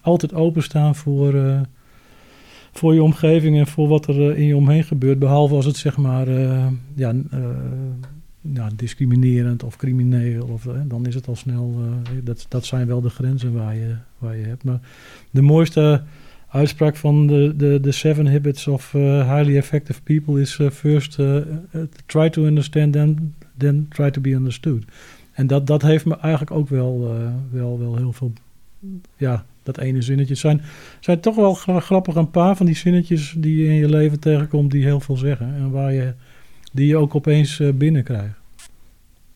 altijd openstaan voor, voor je omgeving en voor wat er in je omheen gebeurt. Behalve als het zeg maar ja, ja, discriminerend of crimineel. Of, dan is het al snel, dat, dat zijn wel de grenzen waar je, waar je hebt. Maar de mooiste uitspraak van de, de, de Seven Habits of Highly Effective People is first try to understand them then try to be understood. En dat, dat heeft me eigenlijk ook wel, wel, wel heel veel, ja, dat ene zinnetje. zijn, zijn toch wel grappig een paar van die zinnetjes die je in je leven tegenkomt die heel veel zeggen. En waar je, die je ook opeens uh, binnenkrijgt.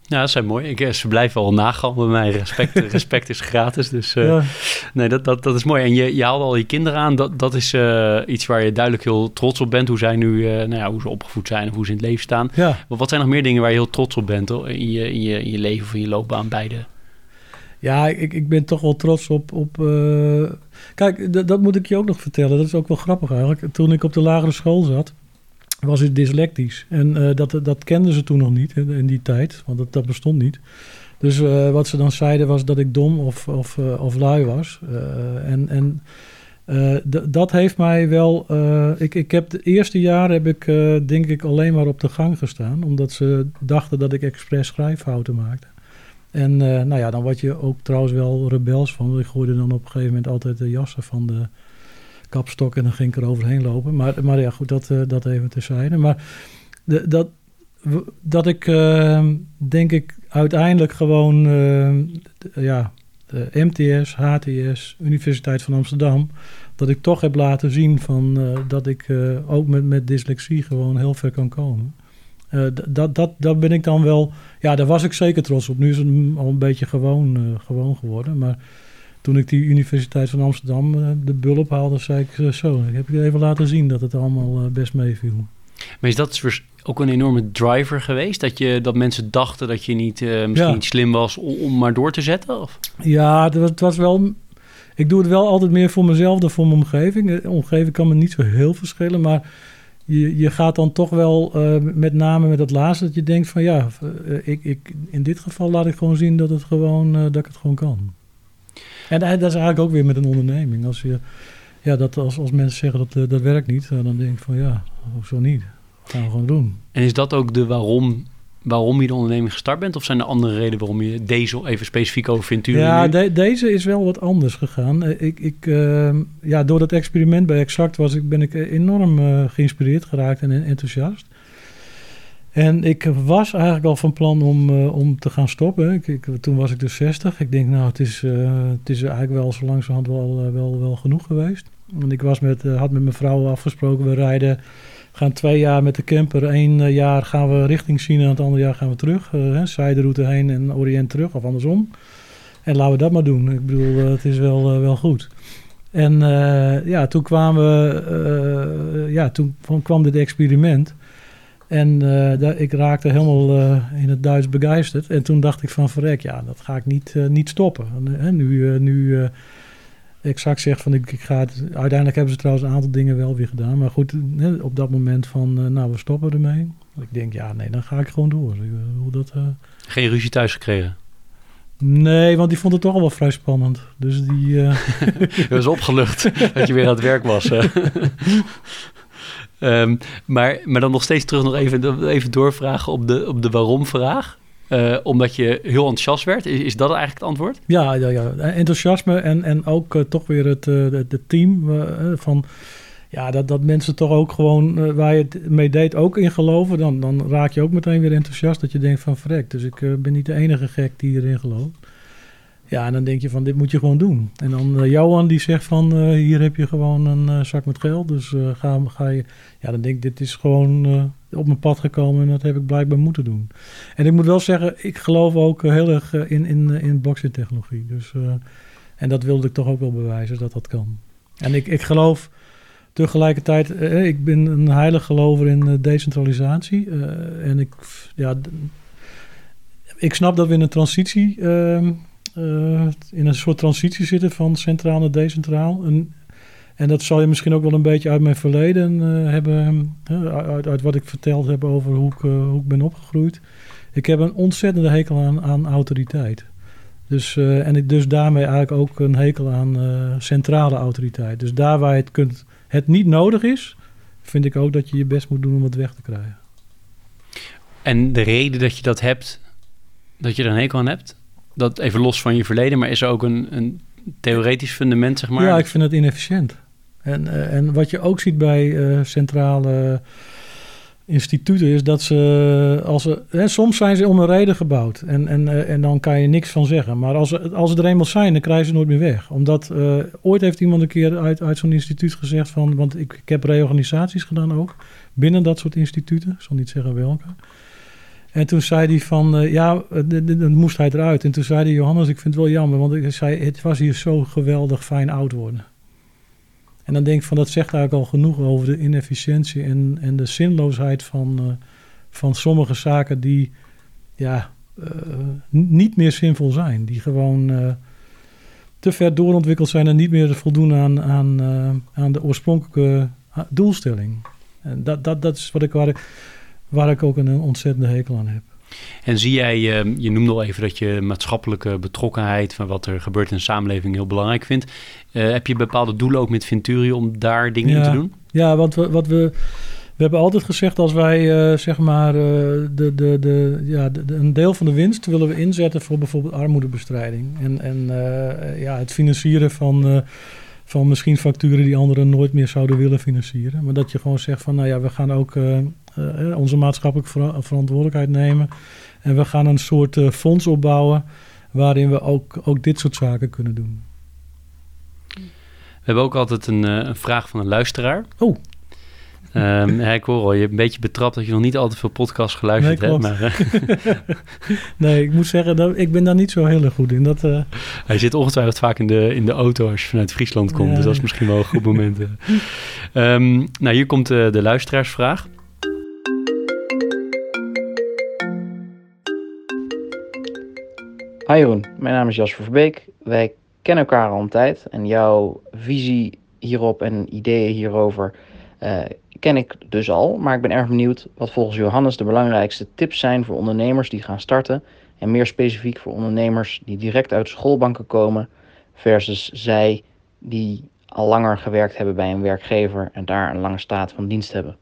Ja, dat zijn mooi. Ik, eh, ze blijven al nagaan bij mij. Respect, respect is gratis. Dus uh, nee, dat, dat, dat is mooi. En je, je haalde al je kinderen aan. Dat, dat is uh, iets waar je duidelijk heel trots op bent. Hoe zij nu, uh, nou ja, hoe ze opgevoed zijn of hoe ze in het leven staan. Ja. Maar wat zijn nog meer dingen waar je heel trots op bent hoor, in, je, in, je, in je leven of in je loopbaan, beide? Ja, ik, ik ben toch wel trots op. op Kijk, dat moet ik je ook nog vertellen. Dat is ook wel grappig eigenlijk. Toen ik op de lagere school zat was ik dyslectisch. En uh, dat, dat kenden ze toen nog niet in die tijd, want dat, dat bestond niet. Dus uh, wat ze dan zeiden was dat ik dom of, of, uh, of lui was. en en dat heeft mij wel. ik, ik heb de eerste jaren heb ik denk ik alleen maar op de gang gestaan, omdat ze dachten dat ik expres schrijffouten maakte. En nou ja, dan word je ook trouwens wel rebels van. Ik gooide dan op een gegeven moment altijd de jassen van de kapstok en dan ging ik er overheen lopen. Maar, maar ja, goed, dat, uh, dat even terzijde. Maar de, dat, dat ik uh, denk ik uiteindelijk gewoon uh, ja, MTS, HTS, Universiteit van Amsterdam, dat ik toch heb laten zien van, dat ik ook met, met dyslexie gewoon heel ver kan komen. dat, dat, dat ben ik dan wel, ja, daar was ik zeker trots op. Nu is het al een beetje gewoon, gewoon geworden, maar toen ik die Universiteit van Amsterdam uh, de bul ophaalde, zei ik uh, zo. Ik heb je even laten zien dat het allemaal uh, best meeviel. Maar is dat ook een enorme driver geweest? Dat, je, dat mensen dachten dat je niet misschien ja. niet slim was om, om, maar door te zetten? Of? Ja, het was, het was, wel... Ik doe het wel altijd meer voor mezelf dan voor mijn omgeving. De omgeving kan me niet zo heel verschillen, maar... Je, je gaat dan toch wel met name met dat laatste dat je denkt van ja, ik, ik, in dit geval laat ik gewoon zien dat, het gewoon, dat ik het gewoon kan. En dat is eigenlijk ook weer met een onderneming. Als, je, ja, dat als, als mensen zeggen dat eh, dat werkt niet, eh, dan denk ik van ja, hoezo niet? Dat gaan we gewoon doen. En is dat ook de waarom, waarom je de onderneming gestart bent? Of zijn er andere redenen waarom je deze even specifiek over vindt? Ja, de, deze is wel wat anders gegaan. Eh, ik, ik, uh, ja, door dat experiment bij Exact was ik, ben ik enorm uh, geïnspireerd geraakt en enthousiast. En ik was eigenlijk al van plan om, uh, om te gaan stoppen. Ik, toen was ik dus 60. Ik denk, nou, het is, uh, het is eigenlijk wel zo langzamerhand wel, uh, wel, wel genoeg geweest. En ik was met, had met mijn vrouw afgesproken, we rijden, gaan twee jaar met de camper. Eén jaar gaan we richting China het andere jaar gaan we terug. Hè, zijderoute heen en Oriënt terug, of andersom. En laten we dat maar doen. Ik bedoel, het is wel, wel goed. En ja, toen kwamen we, ja, toen kwam dit experiment... En uh, ik raakte helemaal uh, in het Duits begeisterd. En toen dacht ik van verrek, ja, dat ga ik niet, uh, niet stoppen. En, nu, nu exact zegt van ik, ik ga het... Uiteindelijk hebben ze trouwens een aantal dingen wel weer gedaan. Maar goed, op dat moment van nou, we stoppen ermee. Ik denk, ja, nee, dan ga ik gewoon door. Hoe dat, Geen ruzie thuis gekregen? Nee, want die vond het toch al wel vrij spannend. Dus die... Was opgelucht dat je weer aan het werk was. um, maar, maar dan nog steeds terug nog even, even doorvragen op de, op de waarom-vraag. Uh, omdat je heel enthousiast werd. Is, is dat eigenlijk het antwoord? Ja, ja, ja. enthousiasme en, en ook uh, toch weer het, het team van... Ja, dat, dat mensen toch ook gewoon waar je het mee deed ook in geloven. Dan, dan raak je ook meteen weer enthousiast. Dat je denkt van vrek, dus ik ben niet de enige gek die erin gelooft. Ja, en dan denk je van dit moet je gewoon doen. En dan uh, Johan die zegt van uh, hier heb je gewoon een uh, zak met geld. Dus ga, ga je. Ja, dan denk ik dit is gewoon op mijn pad gekomen en dat heb ik blijkbaar moeten doen. En ik moet wel zeggen, ik geloof ook heel erg in, in, in blockchain technologie. Dus, en dat wilde ik toch ook wel bewijzen dat dat kan. En ik, ik geloof tegelijkertijd, ik ben een heilig gelover in decentralisatie. en ik, ja, ik snap dat we in een transitie ehm, uh, in een soort transitie zitten van centraal naar decentraal. En, en dat zal je misschien ook wel een beetje uit mijn verleden uh, hebben, uh, uit, uit, wat ik verteld heb over hoe ik, hoe ik ben opgegroeid. Ik heb een ontzettende hekel aan, aan autoriteit. Dus, en ik dus daarmee eigenlijk ook een hekel aan centrale autoriteit. Dus daar waar het, kunt, het niet nodig is, vind ik ook dat je je best moet doen om het weg te krijgen. En de reden dat je dat hebt, dat je er een hekel aan hebt, dat even los van je verleden, maar is er ook een, een theoretisch fundament, zeg maar? Ja, ik vind het inefficiënt. En, uh, en wat je ook ziet bij uh, centrale instituten is dat ze, als ze hè, soms zijn ze om een reden gebouwd en, en, uh, en dan kan je niks van zeggen. Maar als, ze, als er eenmaal zijn, dan krijgen ze nooit meer weg. Omdat ooit heeft iemand een keer uit, uit zo'n instituut gezegd van, want ik, ik heb reorganisaties gedaan ook binnen dat soort instituten, ik zal niet zeggen welke. En toen zei hij van, uh, ja, dan moest hij eruit. En toen zei hij, Johannes, ik vind het wel jammer, want ik zei, het was hier zo geweldig fijn oud worden. En dan denk ik van, dat zegt eigenlijk al genoeg over de inefficiëntie en, en de zinloosheid van, uh, van sommige zaken die, ja, niet meer zinvol zijn. Die gewoon te ver doorontwikkeld zijn en niet meer voldoen aan, aan, aan de oorspronkelijke doelstelling. En dat, dat, dat is wat ik, waar ik waar ik ook een ontzettende hekel aan heb. En zie jij, ehm, je noemde al even dat je maatschappelijke betrokkenheid van wat er gebeurt in de samenleving heel belangrijk vindt. Uh, heb je bepaalde doelen ook met Venturi om daar dingen in te doen? Ja, want we, wat we, we hebben altijd gezegd als wij uh, zeg maar uh, de, de, de, ja, de, een deel van de winst willen we inzetten voor bijvoorbeeld armoedebestrijding. En, en ja, het financieren van van misschien facturen die anderen nooit meer zouden willen financieren. Maar dat je gewoon zegt van, nou ja, we gaan ook uh, onze maatschappelijke verantwoordelijkheid nemen. En we gaan een soort uh, fonds opbouwen waarin we ook, ook dit soort zaken kunnen doen. We hebben ook altijd een, een vraag van een luisteraar. Oh. Um, ja, ik hoor al, je hebt een beetje betrapt dat je nog niet altijd veel podcasts geluisterd nee, hebt. Maar, nee, ik moet zeggen, dat, ik ben daar niet zo heel erg goed in. Dat, uh... Hij zit ongetwijfeld vaak in de, in de auto als je vanuit Friesland komt. Ja. Dus dat is misschien wel een goed moment. um, nou, hier komt de luisteraarsvraag. Hi Jeroen, mijn naam is Jasper Verbeek. Wij kennen elkaar al een tijd en jouw visie hierop en ideeën hierover uh, ken ik dus al. Maar ik ben erg benieuwd wat volgens Johannes de belangrijkste tips zijn voor ondernemers die gaan starten. En meer specifiek voor ondernemers die direct uit schoolbanken komen versus zij die al langer gewerkt hebben bij een werkgever en daar een lange staat van dienst hebben.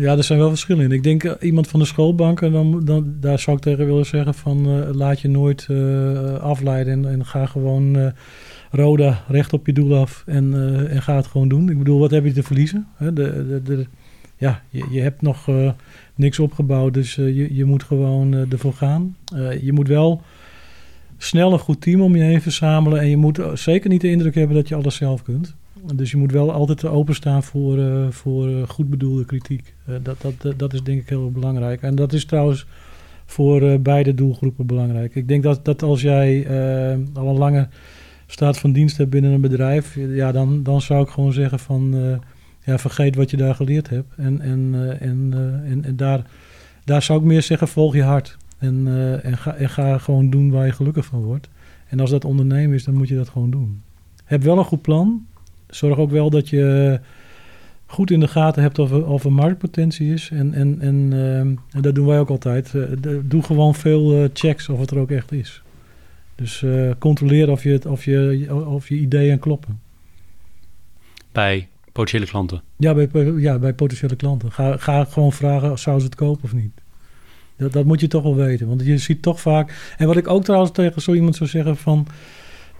Ja, er zijn wel verschillen in. Ik denk uh, iemand van de schoolbanken, dan, dan, daar zou ik tegen willen zeggen van uh, laat je nooit uh, afleiden en, en, ga gewoon Roda recht op je doel af en, en ga het gewoon doen. Ik bedoel, wat heb je te verliezen? Hè? De, de, de, ja, je, je hebt nog niks opgebouwd, dus je, je moet gewoon ervoor gaan. je moet wel snel een goed team om je heen verzamelen en je moet zeker niet de indruk hebben dat je alles zelf kunt. Dus je moet wel altijd openstaan voor, uh, voor uh, goed bedoelde kritiek. Uh, dat, dat, dat is denk ik heel belangrijk. En dat is trouwens voor beide doelgroepen belangrijk. Ik denk dat, dat als jij al een lange staat van dienst hebt binnen een bedrijf, ja, dan, dan zou ik gewoon zeggen van ja, vergeet wat je daar geleerd hebt. En, en, en, en, en, daar, daar zou ik meer zeggen, volg je hart. En, en, ga, en ga gewoon doen waar je gelukkig van wordt. En als dat ondernemen is, dan moet je dat gewoon doen. Heb wel een goed plan zorg ook wel dat je goed in de gaten hebt of er, of er marktpotentie is. En, en, en, eh, en dat doen wij ook altijd. Eh, doe gewoon veel eh, checks of het er ook echt is. Dus controleer of je, het, of, je, of je ideeën kloppen. Bij potentiële klanten. Ja, bij, ja, bij potentiële klanten. Ga, ga gewoon vragen, zou ze het kopen of niet? Dat, dat moet je toch wel weten. Want je ziet toch vaak... En wat ik ook trouwens tegen zo iemand zou zeggen van...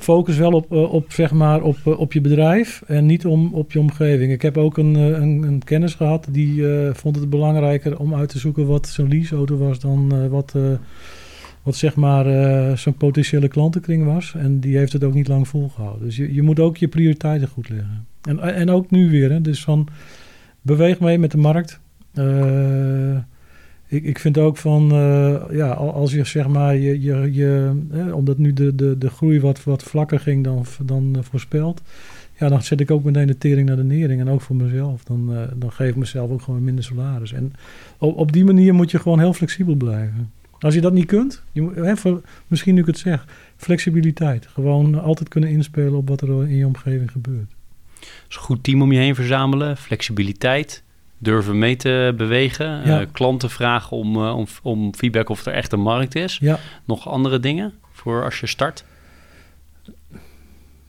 Focus wel op, eh, op, zeg maar, op, eh, op je bedrijf en niet om, op je omgeving. Ik heb ook een, eh, een, een kennis gehad die vond het belangrijker om uit te zoeken wat zo'n leaseauto was dan wat, wat zeg maar zo'n potentiële klantenkring was. En die heeft het ook niet lang volgehouden. Dus je, je moet ook je prioriteiten goed leggen. En, en ook nu weer. Hè? Dus van beweeg mee met de markt. Ik, ik vind ook van, eh, ja, al- als je zeg maar, je, je, hè, omdat nu de, de, de groei wat, wat vlakker ging dan, dan eh, voorspeld. Ja, dan zet ik ook meteen de tering naar de nering. En ook voor mezelf. Dan, eh, dan geef ik mezelf ook gewoon minder salaris. En op, op die manier moet je gewoon heel flexibel blijven. Als je dat niet kunt, je misschien nu ik het zeg, flexibiliteit. Gewoon altijd kunnen inspelen op wat er in je omgeving gebeurt. Dus goed team om je heen verzamelen, flexibiliteit, durven mee te bewegen, Ja. eh, klanten vragen om, eh, om, om feedback of er echt een markt is. Ja, Nog andere dingen voor als je start?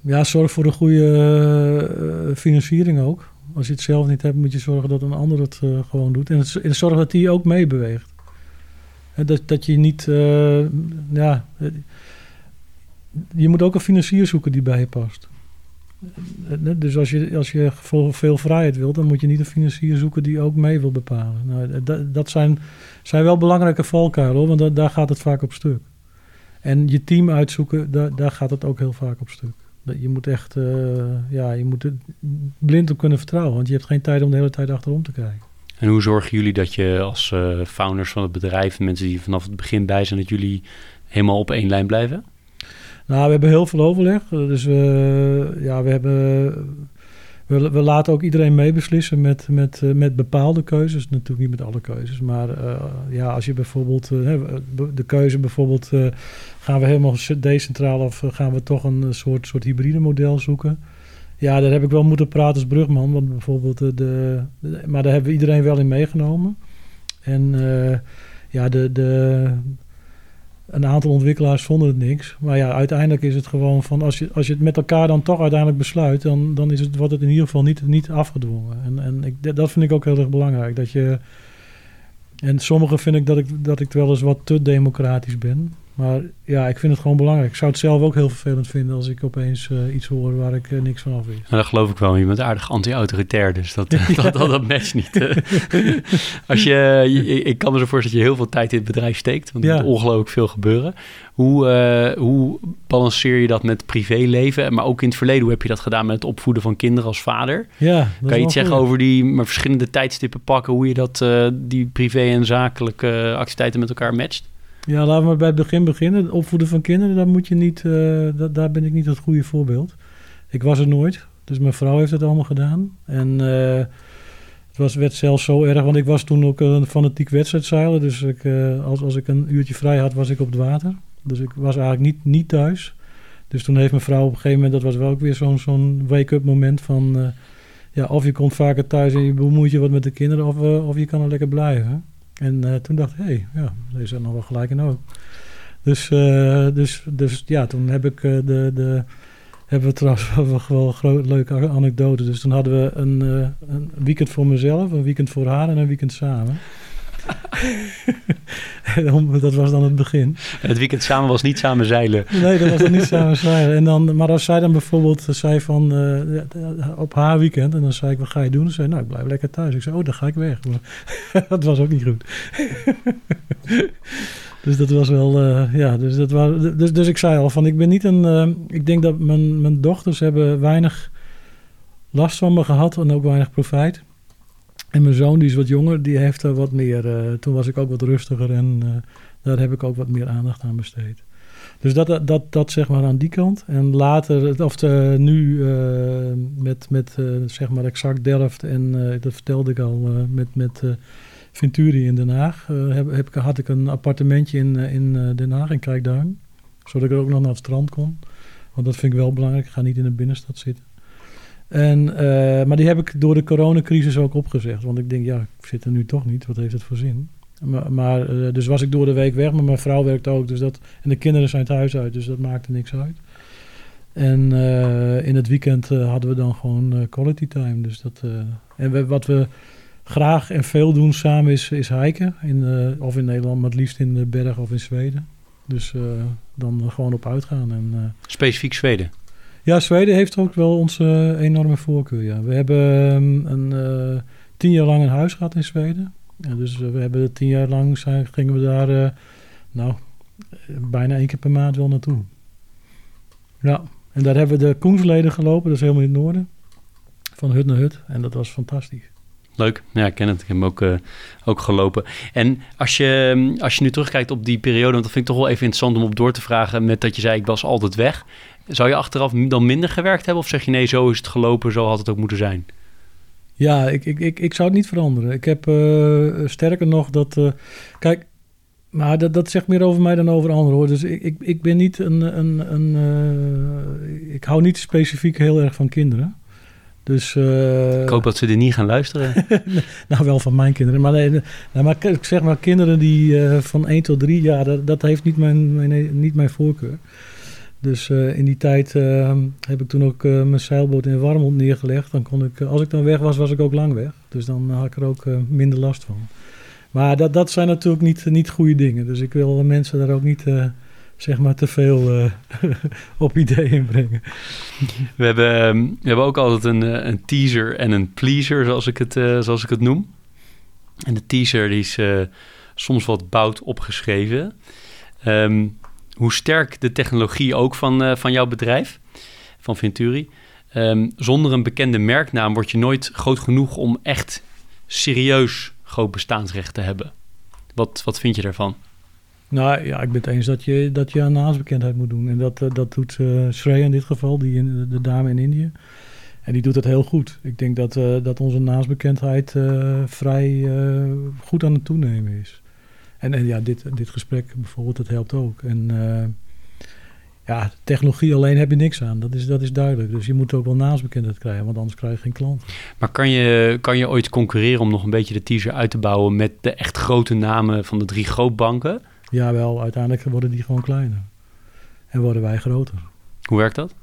ja zorg voor een goede eh, financiering ook. Als je het zelf niet hebt, moet je zorgen dat een ander het gewoon doet. En, het, en zorg dat die ook meebeweegt. Dat, dat je niet, ja, je moet ook een financier zoeken die bij je past. Eh, Dus als je, als je veel, vrijheid wilt, dan moet je niet een financier zoeken die ook mee wil bepalen. Nou, dat, dat zijn, zijn wel belangrijke valkuilen, hoor, want da- daar gaat het vaak op stuk. En je team uitzoeken, daar, daar gaat het ook heel vaak op stuk. Je moet echt, eh, ja, je moet er blind op kunnen vertrouwen, want je hebt geen tijd om de hele tijd achterom te kijken. En hoe zorgen jullie dat je als eh, founders van het bedrijf, mensen die vanaf het begin bij zijn, dat jullie helemaal op één lijn blijven? Nou, we hebben heel veel overleg. Eh, Dus we, ja, we hebben. We, we laten ook iedereen meebeslissen met, met, eh, met bepaalde keuzes. Natuurlijk niet met alle keuzes. Maar eh, ja, als je bijvoorbeeld. de keuze bijvoorbeeld. gaan we helemaal decentraal of gaan we toch een soort, soort hybride model zoeken? Ja, daar heb ik wel moeten praten als brugman. Want bijvoorbeeld. de, maar daar hebben we iedereen wel in meegenomen. En ja, de. de een aantal ontwikkelaars vonden het niks. Maar ja, uiteindelijk is het gewoon van als je, als je het met elkaar dan toch uiteindelijk besluit, dan, dan is het, wordt het in ieder geval niet, niet afgedwongen. En, en ik, dat vind ik ook heel erg belangrijk. Dat je, en sommigen vind ik dat ik, dat ik wel eens wat te democratisch ben. Maar ja, ik vind het gewoon belangrijk. Ik zou het zelf ook heel vervelend vinden als ik opeens eh, iets hoor waar ik eh, niks van af wist. Nou, dat geloof ik wel. Je bent aardig anti-autoritair, dus dat, dat, dat, dat matcht niet. eh. Als je, je- ik kan me zo voorstellen dat je heel veel tijd in het bedrijf steekt. Want er Ja. moet ongelooflijk veel gebeuren. Hoe, eh, hoe balanceer je dat met privéleven? Maar ook in het verleden, hoe heb je dat gedaan met het opvoeden van kinderen als vader? Ja, kan je iets zeggen goed. over die maar verschillende tijdstippen pakken? Hoe je dat, eh, die privé- en zakelijke activiteiten met elkaar matcht? Ja, laten we bij het begin beginnen. Het opvoeden van kinderen, daar, moet je niet, eh, da- daar ben ik niet het goede voorbeeld. Ik was er nooit, dus mijn vrouw heeft het allemaal gedaan. En eh, het was, werd zelfs zo erg, want ik was toen ook een fanatiek wedstrijdzeiler. Dus ik, eh, als, als ik een uurtje vrij had, was ik op het water. Dus ik was eigenlijk niet, niet thuis. Dus toen heeft mijn vrouw op een gegeven moment, dat was wel ook weer zo'n zo'n wake-up moment van... ja, of je komt vaker thuis en je bemoeit je wat met de kinderen, of, of je kan er lekker blijven. En eh, toen dacht ik, hé, hey, ja, deze is nog wel gelijk in ook. Dus, eh, dus, dus ja, toen heb ik eh, de, de, hebben we trouwens wel, een gro- leuke anekdote. Dus toen hadden we een, een weekend voor mezelf, een weekend voor haar en een weekend samen. Dat was dan het begin. Het weekend samen was niet samen zeilen. Nee, dat was dan niet samen zeilen. En dan, maar als zij dan bijvoorbeeld zei van eh, ja, op haar weekend, en dan zei ik, wat ga je doen? Dan zei ze, nou, ik blijf lekker thuis. Ik zei, oh, dan ga ik weg. Maar dat was ook niet goed. dus dat was wel, eh, ja, dus, dat was, dus, dus ik zei al van, ik ben niet een, eh, ik denk dat mijn, mijn dochters hebben weinig last van me gehad en ook weinig profijt. En mijn zoon, die is wat jonger, die heeft er wat meer, eh, toen was ik ook wat rustiger en eh, daar heb ik ook wat meer aandacht aan besteed. Dus dat, dat, dat, zeg maar aan die kant. En later, of de, nu eh, met, met eh, zeg maar exact Delft en eh, dat vertelde ik al eh, met, met eh, Venturi in Den Haag. eh, heb, heb, had ik een appartementje in, eh, in eh, Den Haag, in Kijkduin. Zodat ik er ook nog naar het strand kon. Want dat vind ik wel belangrijk. Ik ga niet in de binnenstad zitten. En, eh, maar die heb ik door de coronacrisis ook opgezegd. Want ik denk, ja, ik zit er nu toch niet. Wat heeft het voor zin? Maar, maar eh, dus was ik door de week weg, maar mijn vrouw werkt ook. Dus dat, en de kinderen zijn het huis uit, dus dat maakte niks uit. En eh, in het weekend hadden we dan gewoon quality time. Dus dat, en wat we graag en veel doen samen is, is hiken. In, of in Nederland, maar het liefst in de berg of in Zweden. Dus dan gewoon op uitgaan. En, Specifiek Zweden? Ja, Zweden heeft ook wel onze enorme voorkeur. Ja. We hebben um, een, uh, tien jaar lang een huis gehad in Zweden. Ja, dus we hebben tien jaar lang zijn, gingen we daar uh, nou, bijna één keer per maand wel naartoe. Ja, en daar hebben we de Koensleden gelopen, dat is helemaal in het noorden. Van hut naar hut. En dat was fantastisch. Leuk, ja, ik ken het. Ik heb hem ook, ook gelopen. En als je, als je nu terugkijkt op die periode, want dat vind ik toch wel even interessant om op door te vragen, met dat je zei, ik was altijd weg. Zou je achteraf dan minder gewerkt hebben? Of zeg je nee, zo is het gelopen, zo had het ook moeten zijn? Ja, ik, ik, ik, ik zou het niet veranderen. Ik heb uh, sterker nog dat. Uh, kijk, maar dat, dat zegt meer over mij dan over anderen hoor. Dus ik, ik, ik ben niet een. een, een uh, ik hou niet specifiek heel erg van kinderen. Dus, ik hoop dat ze er niet gaan luisteren. nou, wel van mijn kinderen. Maar, nee, nou, maar ik zeg maar, kinderen die van 1 tot 3 jaar, dat, dat heeft niet mijn, mijn, niet mijn voorkeur. Dus uh, in die tijd uh, heb ik toen ook uh, mijn zeilboot in Warmond neergelegd. Dan kon ik, als ik dan weg was, was ik ook lang weg. Dus dan had ik er ook minder last van. Maar dat, dat zijn natuurlijk niet, niet goede dingen. Dus ik wil mensen daar ook niet zeg maar te veel op ideeën brengen. We hebben, ehm, we hebben ook altijd een, een teaser en een pleaser, zoals ik het, zoals ik het noem. En de teaser die is soms wat bout opgeschreven. Um, hoe sterk de technologie ook van, uh, van jouw bedrijf, van Venturi. Um, zonder een bekende merknaam word je nooit groot genoeg om echt serieus groot bestaansrecht te hebben. Wat, wat vind je daarvan? Nou ja, ik ben het eens dat je, dat je aan naamsbekendheid moet doen. En dat, uh, dat doet uh, in dit geval, die de dame in Indië. En die doet het heel goed. Ik denk dat, dat onze naamsbekendheid vrij goed aan het toenemen is. En, en ja, dit, dit gesprek bijvoorbeeld, dat helpt ook. En uh, ja, technologie alleen heb je niks aan. Dat is, dat is duidelijk. Dus je moet ook wel naamsbekendheid krijgen, want anders krijg je geen klant. Maar kan je, kan je ooit concurreren om nog een beetje de teaser uit te bouwen met de echt grote namen van de drie grootbanken? Ja, wel. Uiteindelijk worden die gewoon kleiner. En worden wij groter. Hoe werkt dat?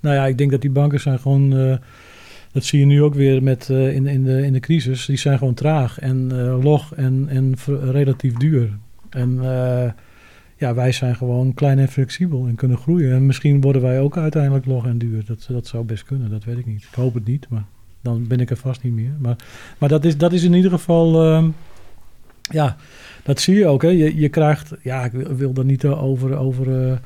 Nou ja, ik denk dat die banken zijn gewoon... Uh, dat zie je nu ook weer met, uh, in, in, de, in de crisis. Die zijn gewoon traag en uh, log en, en relatief duur. En uh, ja, wij zijn gewoon klein en flexibel en kunnen groeien. En misschien worden wij ook uiteindelijk log en duur. Dat, dat zou best kunnen, dat weet ik niet. Ik hoop het niet, maar dan ben ik er vast niet meer. Maar, maar dat, is, dat is in ieder geval... Ehm, ja, dat zie je ook. Hè. Je, je krijgt... Ja, ik wil, wil niet over... over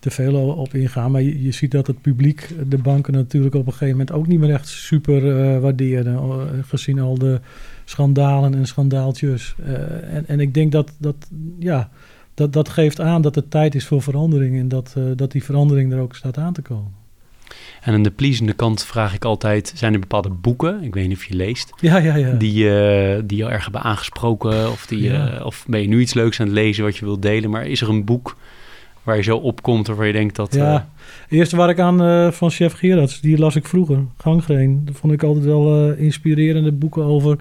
te veel op ingaan. Maar je, je, ziet dat het publiek de banken natuurlijk op een gegeven moment ook niet meer echt super uh, waarderen. Uh, gezien al de schandalen en schandaaltjes. Uh, en, en ik denk dat dat, ja, dat dat geeft aan dat het tijd is voor verandering. En dat, dat die verandering er ook staat aan te komen. En aan de pleasende kant vraag ik altijd: zijn er bepaalde boeken, ik weet niet of je leest, ja, ja, ja. die, uh, die jou erg hebben aangesproken? Of, die, uh, of ben je nu iets leuks aan het lezen wat je wilt delen? Maar is er een boek waar je zo opkomt of waar je denkt dat... Ja, uh... eerste waar ik aan uh, van chef Gerards, die las ik vroeger, Gangreen. Dat vond ik altijd wel uh, inspirerende boeken over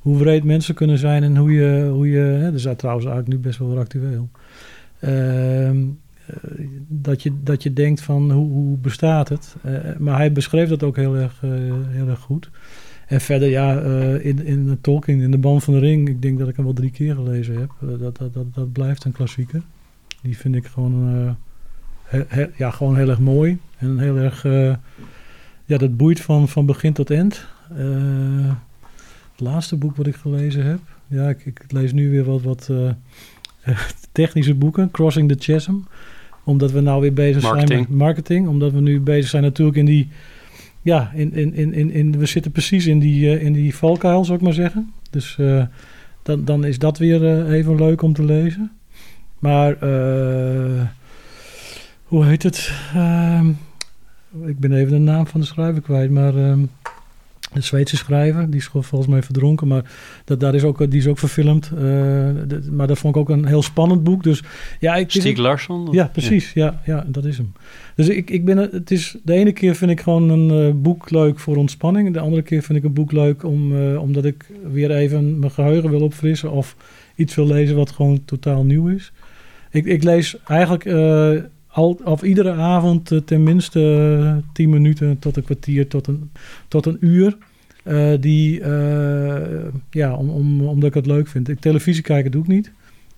hoe wreed mensen kunnen zijn en hoe je... Hoe je hè, dat is trouwens eigenlijk nu best wel actueel. Ehm, dat, je, dat je denkt van hoe, hoe bestaat het? maar hij beschreef dat ook heel erg, heel erg goed. En verder, ja, in, in Tolkien, in de Band van de Ring, ik denk dat ik hem wel drie keer gelezen heb. dat, dat, dat, dat blijft een klassieker. Die vind ik gewoon, uh, he, he, ja, gewoon heel erg mooi. En heel erg, uh, ja, dat boeit van, van begin tot eind. Uh, het laatste boek wat ik gelezen heb. Ja, ik, ik lees nu weer wat, wat technische boeken. Crossing the Chasm. Omdat we nou weer bezig marketing. zijn met marketing. Omdat we nu bezig zijn natuurlijk in die... Ja, in, in, in, in, in, we zitten precies in die, in die valkuil, zou ik maar zeggen. Dus dan, dan is dat weer even leuk om te lezen. Maar uh, hoe heet het? Uh, ik ben even de naam van de schrijver kwijt, maar uh, Een Zweedse schrijver, die is volgens mij verdronken, maar dat, daar is ook, die is ook verfilmd. maar dat vond ik ook een heel spannend boek. Dus, ja, ik, Stieg Larsson? Ja, precies. Ja. ja. dat is hem. Dus ik, ik ben, het is, de ene keer vind ik gewoon een boek leuk voor ontspanning. De andere keer vind ik een boek leuk om, omdat ik weer even mijn geheugen wil opfrissen. Of iets wil lezen wat gewoon totaal nieuw is. Ik, ik lees eigenlijk uh, al, of iedere avond uh, tenminste uh, tien minuten tot een kwartier tot een, tot een uur. die, ja, om, om, omdat ik het leuk vind. Ik, televisie kijken doe ik niet.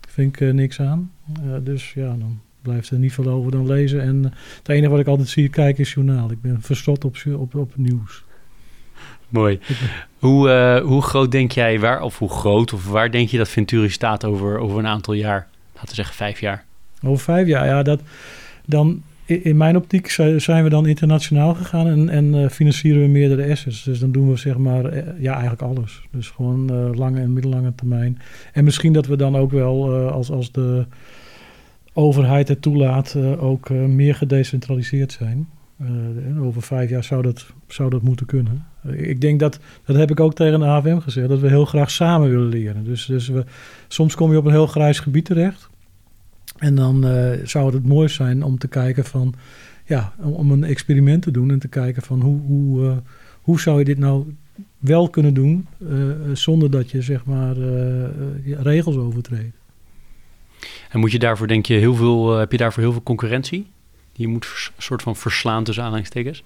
Vind ik niks aan. dus ja, dan blijft er niet veel over dan lezen. En het enige wat ik altijd zie kijken is journaal. Ik ben verstopt op, op, op nieuws. Mooi. Hoe, uh, hoe groot denk jij, waar, of hoe groot, of waar denk je dat Venturi staat over, over een aantal jaar? Laten zeggen vijf jaar. Over vijf jaar, ja. Dat, dan, in mijn optiek zijn we dan internationaal gegaan en, en uh, financieren we meerdere assets. Dus dan doen we zeg maar, uh, ja, eigenlijk alles. Dus gewoon lange en middellange termijn. En misschien dat we dan ook wel, als, als de overheid het toelaat, ook meer gedecentraliseerd zijn. over vijf jaar zou dat, zou dat moeten kunnen. Ik denk dat, dat heb ik ook tegen de AFM gezegd, dat we heel graag samen willen leren. Dus, dus we, soms kom je op een heel grijs gebied terecht. En dan uh, zou het mooi zijn om te kijken van, ja, om een experiment te doen en te kijken van hoe, hoe, uh, hoe zou je dit nou wel kunnen doen uh, zonder dat je zeg maar regels overtreedt. En moet je daarvoor, denk je, heel veel, heb je daarvoor heel veel concurrentie? Die je moet een soort van verslaan tussen aanhalingstekens?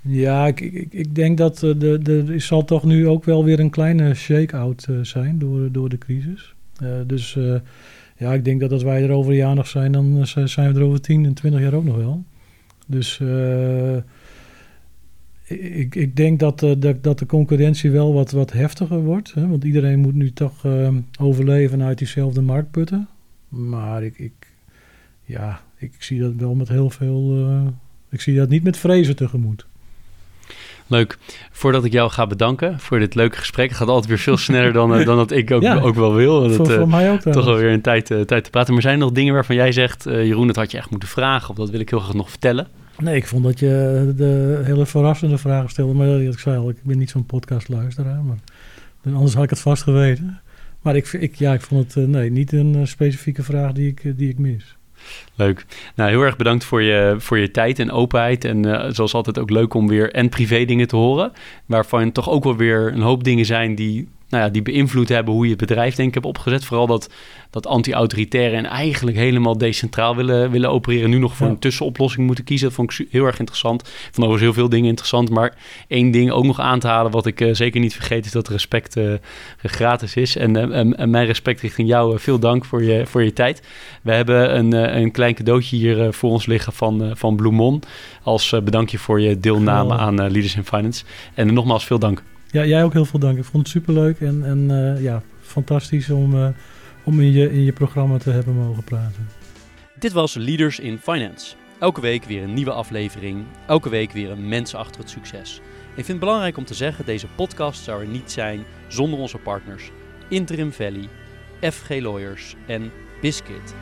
Ja, ik, ik, ik denk dat de, de, er zal toch nu ook wel weer een kleine shake-out zijn door, door de crisis. Dus ja, ik denk dat als wij er over een jaar nog zijn, dan zijn we er over 10 en 20 jaar ook nog wel. Dus ik, ik denk dat, dat, dat de concurrentie wel wat, wat heftiger wordt. Hè? Want iedereen moet nu toch overleven uit diezelfde marktputten. Maar ik, ik, ja, ik zie dat wel met heel veel... ik zie dat niet met vrezen tegemoet. Leuk. Voordat ik jou ga bedanken voor dit leuke gesprek. Het gaat altijd weer veel sneller dan, uh, dan dat ik ook, ook wel wil. Dat, voor, voor uh, mij ook Toch alweer een tijd, uh, tijd te praten. Maar zijn er nog dingen waarvan jij zegt... Jeroen, dat had je echt moeten vragen. Of dat wil ik heel graag nog vertellen? Nee, ik vond dat je de hele verrassende vragen stelde. Maar ik zei al, ik ben niet zo'n podcastluisteraar. Maar anders had ik het vast geweten. Maar ik, ik, ja, ik vond het nee, niet een specifieke vraag die ik, die ik mis. Leuk. Nou, heel erg bedankt voor je, voor je tijd en openheid. En uh, zoals altijd ook leuk om weer en privé dingen te horen. Waarvan toch ook wel weer een hoop dingen zijn die nou ja, die beïnvloed hebben hoe je het bedrijf denk ik hebt opgezet. Vooral dat, dat anti-autoritaire en eigenlijk helemaal decentraal willen, willen opereren. Nu nog voor een tussenoplossing moeten kiezen. Dat vond ik heel erg interessant. Ik vond overigens heel veel dingen interessant. Maar één ding ook nog aan te halen wat ik uh, zeker niet vergeet is dat respect uh, gratis is. En, uh, en, mijn respect richting jou. veel dank voor je, voor je tijd. We hebben een, een klein cadeautje hier voor ons liggen van, van Bloemon. Als bedankje voor je deelname aan Leaders in Finance. En nogmaals veel dank. Ja, jij ook heel veel dank. Ik vond het superleuk en, en uh, ja, fantastisch om, uh, om in, je, in je programma te hebben mogen praten. Dit was Leaders in Finance. Elke week weer een nieuwe aflevering. Elke week weer een mens achter het succes. Ik vind het belangrijk om te zeggen, deze podcast zou er niet zijn zonder onze partners. Interim Valley, FG Lawyers en Biscuit.